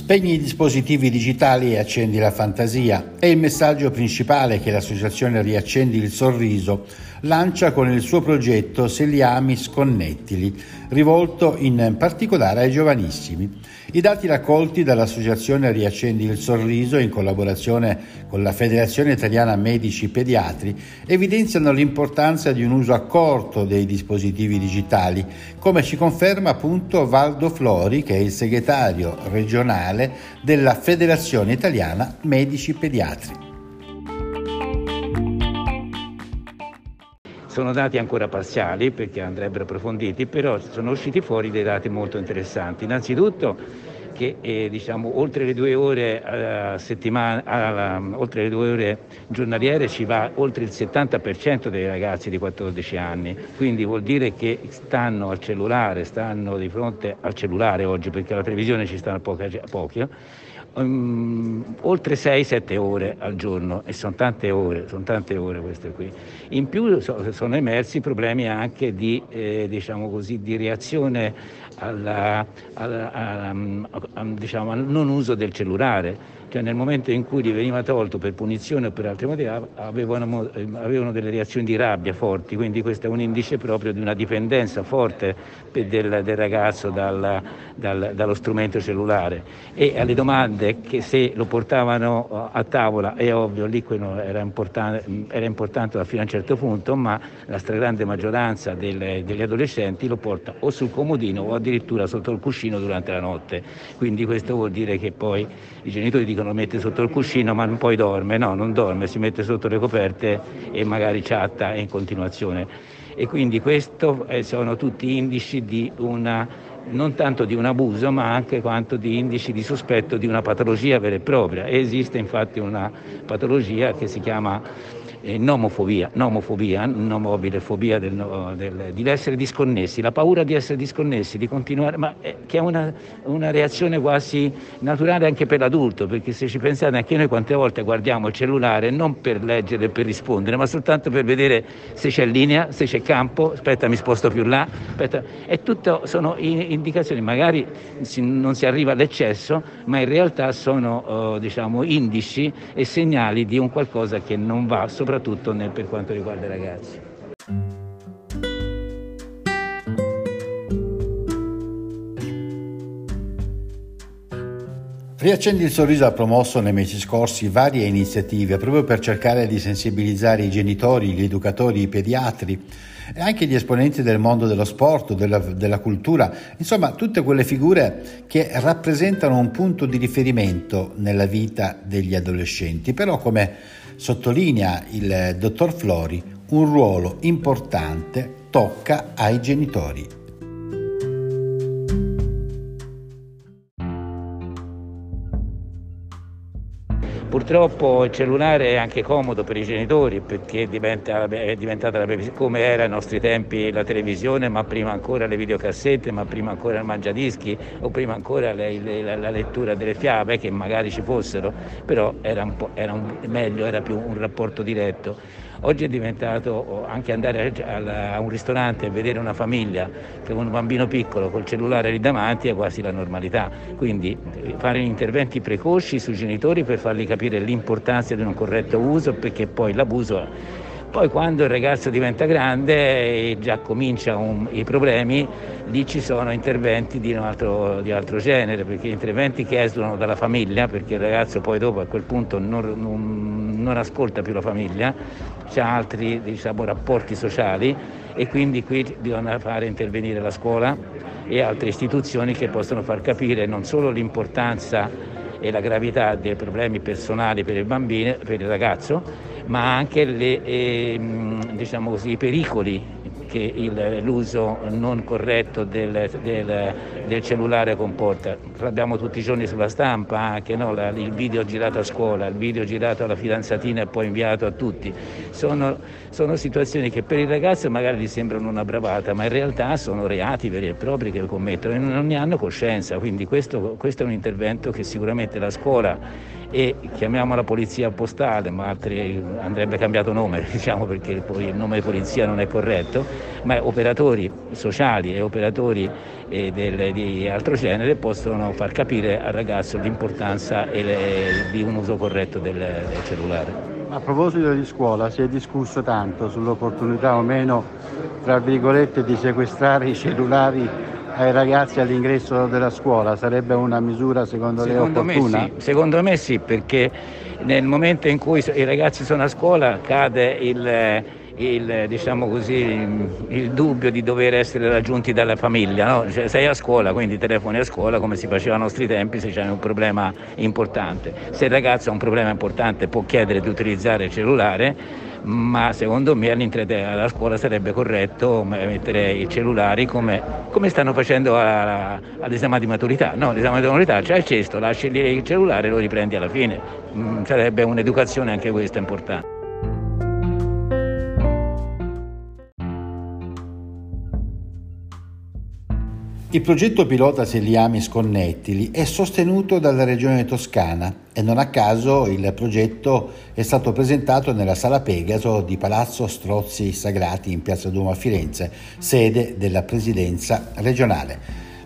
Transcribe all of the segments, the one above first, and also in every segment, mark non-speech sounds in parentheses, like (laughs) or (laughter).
Spegni i dispositivi digitali e accendi la fantasia è il messaggio principale che l'associazione Riaccendi il Sorriso lancia con il suo progetto Se li ami sconnettili, rivolto in particolare ai giovanissimi. I dati raccolti dall'associazione Riaccendi il Sorriso in collaborazione con la Federazione Italiana Medici Pediatri evidenziano l'importanza di un uso accorto dei dispositivi digitali, come ci conferma appunto Valdo Flori, che è il segretario regionale della Federazione Italiana Medici Pediatri. Sono dati ancora parziali perché andrebbero approfonditi, però sono usciti fuori dei dati molto interessanti. Innanzitutto che eh, diciamo, oltre le due ore a settimana, alla, oltre le due ore giornaliere ci va oltre il 70% dei ragazzi di 14 anni, quindi vuol dire che stanno al cellulare, stanno di fronte al cellulare oggi perché la televisione ci stanno pochi, pochi um, oltre 6-7 ore al giorno e sono tante ore, sono tante ore queste qui. In più so, sono emersi problemi anche di, eh, diciamo così, di reazione alla, alla, alla, diciamo, non uso del cellulare cioè nel momento in cui gli veniva tolto per punizione o per altri motivi avevano, avevano, delle reazioni di rabbia forti, quindi questo è un indice proprio di una dipendenza forte del, del ragazzo dal, dal, dallo strumento cellulare. E alle domande che se lo portavano a tavola è ovvio lì era importante, era importante fino a un certo punto ma la stragrande maggioranza delle, degli adolescenti lo porta o sul comodino o addirittura sotto il cuscino durante la notte. Quindi questo vuol dire che poi i genitori dicono lo mette sotto il cuscino ma poi dorme, no, non dorme, si mette sotto le coperte e magari chatta in continuazione. E quindi questo eh, sono tutti indici di una, non tanto di un abuso ma anche quanto di indici di sospetto di una patologia vera e propria. Esiste infatti una patologia che si chiama eh, nomofobia, nomofobia, nomobile fobia del, del, di essere disconnessi, la paura di essere disconnessi, di continuare, ma eh, che è una, una, reazione quasi naturale anche per l'adulto, perché se ci pensate anche noi quante volte guardiamo il cellulare non per leggere e per rispondere, ma soltanto per vedere se c'è linea, se c'è campo, aspetta mi sposto più là, aspetta, e tutto sono indicazioni, magari non si arriva all'eccesso, ma in realtà sono eh, diciamo, indici e segnali di un qualcosa che non va, soprattutto soprattutto nel, per quanto riguarda i ragazzi. Riaccendi il sorriso ha promosso nei mesi scorsi varie iniziative proprio per cercare di sensibilizzare i genitori, gli educatori, i pediatri e anche gli esponenti del mondo dello sport, della, della cultura, insomma tutte quelle figure che rappresentano un punto di riferimento nella vita degli adolescenti. Però come sottolinea il dottor Flori, un ruolo importante tocca ai genitori. Purtroppo il cellulare è anche comodo per i genitori perché diventa, è diventata come era ai nostri tempi la televisione, ma prima ancora le videocassette, ma prima ancora il mangiadischi o prima ancora le, le, la lettura delle fiabe che magari ci fossero, però era, un era un, meglio, era più un rapporto diretto. Oggi è diventato anche andare a un ristorante e vedere una famiglia con un bambino piccolo col cellulare lì davanti è quasi la normalità. Quindi eh, fare interventi precoci sui genitori per fargli capire l'importanza di un corretto uso perché poi l'abuso poi quando il ragazzo diventa grande e già cominciano i problemi, lì ci sono interventi di altro, di altro, genere, perché interventi che esulano dalla famiglia, perché il ragazzo poi dopo a quel punto non, non, non ascolta più la famiglia, ha altri diciamo, rapporti sociali e quindi qui bisogna fare intervenire la scuola e altre istituzioni che possono far capire non solo l'importanza e la gravità dei problemi personali per il bambino, per il ragazzo, ma anche le, eh, diciamo i pericoli che il, l'uso non corretto del, del, del, cellulare comporta. L'abbiamo tutti i giorni sulla stampa anche, no? La, il video girato a scuola, il video girato alla fidanzatina e poi inviato a tutti. Sono, sono situazioni che per il ragazzo magari gli sembrano una bravata, ma in realtà sono reati veri e propri che commettono e non ne hanno coscienza. Quindi questo, questo è un intervento che sicuramente la scuola e chiamiamo la polizia postale, ma altri, andrebbe cambiato nome, (laughs) diciamo perché poi il nome polizia non è corretto, ma operatori sociali e operatori eh, del, di altro genere possono far capire al ragazzo l'importanza le, di un uso corretto del, del cellulare. A proposito di scuola, si è discusso tanto sull'opportunità o meno, tra virgolette, di sequestrare i cellulari ai ragazzi all'ingresso della scuola. Sarebbe una misura secondo, secondo lei opportuna? Me sì. Secondo me sì, perché nel momento in cui i ragazzi sono a scuola cade il il, diciamo così, il, dubbio di dover essere raggiunti dalla famiglia. No? Cioè, sei a scuola, quindi telefoni a scuola come si faceva ai nostri tempi se c'è un problema importante. Se il ragazzo ha un problema importante può chiedere di utilizzare il cellulare, ma secondo me della scuola sarebbe corretto mettere i cellulari come, come stanno facendo all'esame di maturità. No, l'esame di maturità c'è il cesto, lasci il cellulare e lo riprendi alla fine. Mm, sarebbe un'educazione anche questa importante. Il progetto pilota Seliami Sconnettili è sostenuto dalla Regione Toscana e non a caso il progetto è stato presentato nella Sala Pegaso di Palazzo Strozzi Sagrati in Piazza Duomo a Firenze, sede della Presidenza regionale.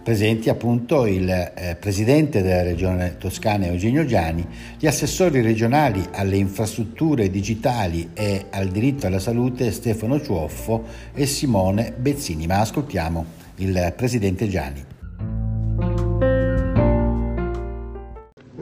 Presenti appunto il eh, Presidente della Regione Toscana Eugenio Giani, gli assessori regionali alle infrastrutture digitali e al diritto alla salute Stefano Ciuoffo e Simone Bezzini. Ma ascoltiamo il presidente Gianni.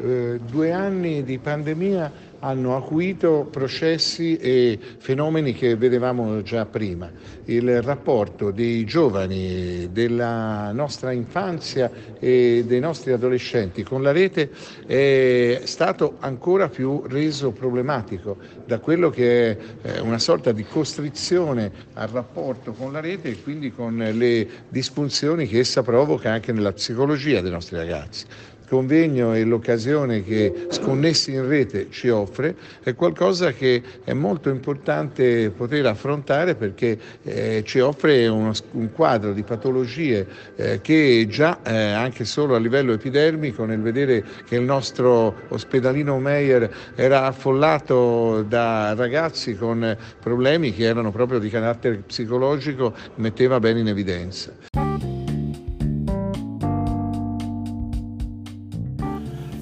Eh, due anni di pandemia hanno acuito processi e fenomeni che vedevamo già prima. Il rapporto dei giovani, della nostra infanzia e dei nostri adolescenti con la rete è stato ancora più reso problematico da quello che è eh, una sorta di costrizione al rapporto con la rete e quindi con le disfunzioni che essa provoca anche nella psicologia dei nostri ragazzi convegno e l'occasione che Sconnessi in rete ci offre è qualcosa che è molto importante poter affrontare perché eh, ci offre uno, un quadro di patologie eh, che già eh, anche solo a livello epidermico nel vedere che il nostro ospedalino Meyer era affollato da ragazzi con problemi che erano proprio di carattere psicologico metteva bene in evidenza.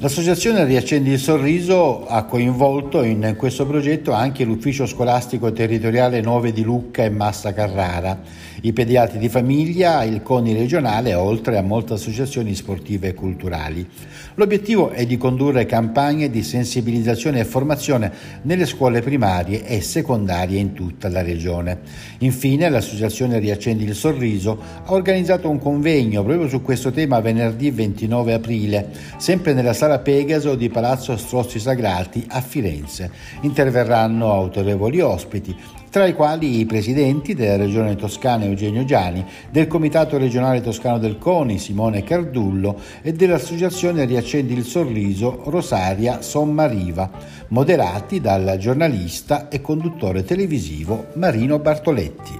L'associazione Riaccendi il Sorriso ha coinvolto in questo progetto anche l'ufficio scolastico territoriale 9 di Lucca e Massa Carrara, i pediatri di famiglia, il CONI regionale, oltre a molte associazioni sportive e culturali. L'obiettivo è di condurre campagne di sensibilizzazione e formazione nelle scuole primarie e secondarie in tutta la regione. Infine, l'associazione Riaccendi il Sorriso ha organizzato un convegno proprio su questo tema venerdì 29 aprile, sempre nella sala Sala Pegaso di Palazzo Strozzi Sagrati a Firenze. Interverranno autorevoli ospiti, tra i quali i presidenti della Regione Toscana Eugenio Giani, del Comitato regionale toscano del CONI Simone Cardullo e dell'Associazione Riaccendi il Sorriso Rosaria Sommariva, moderati dal giornalista e conduttore televisivo Marino Bartoletti.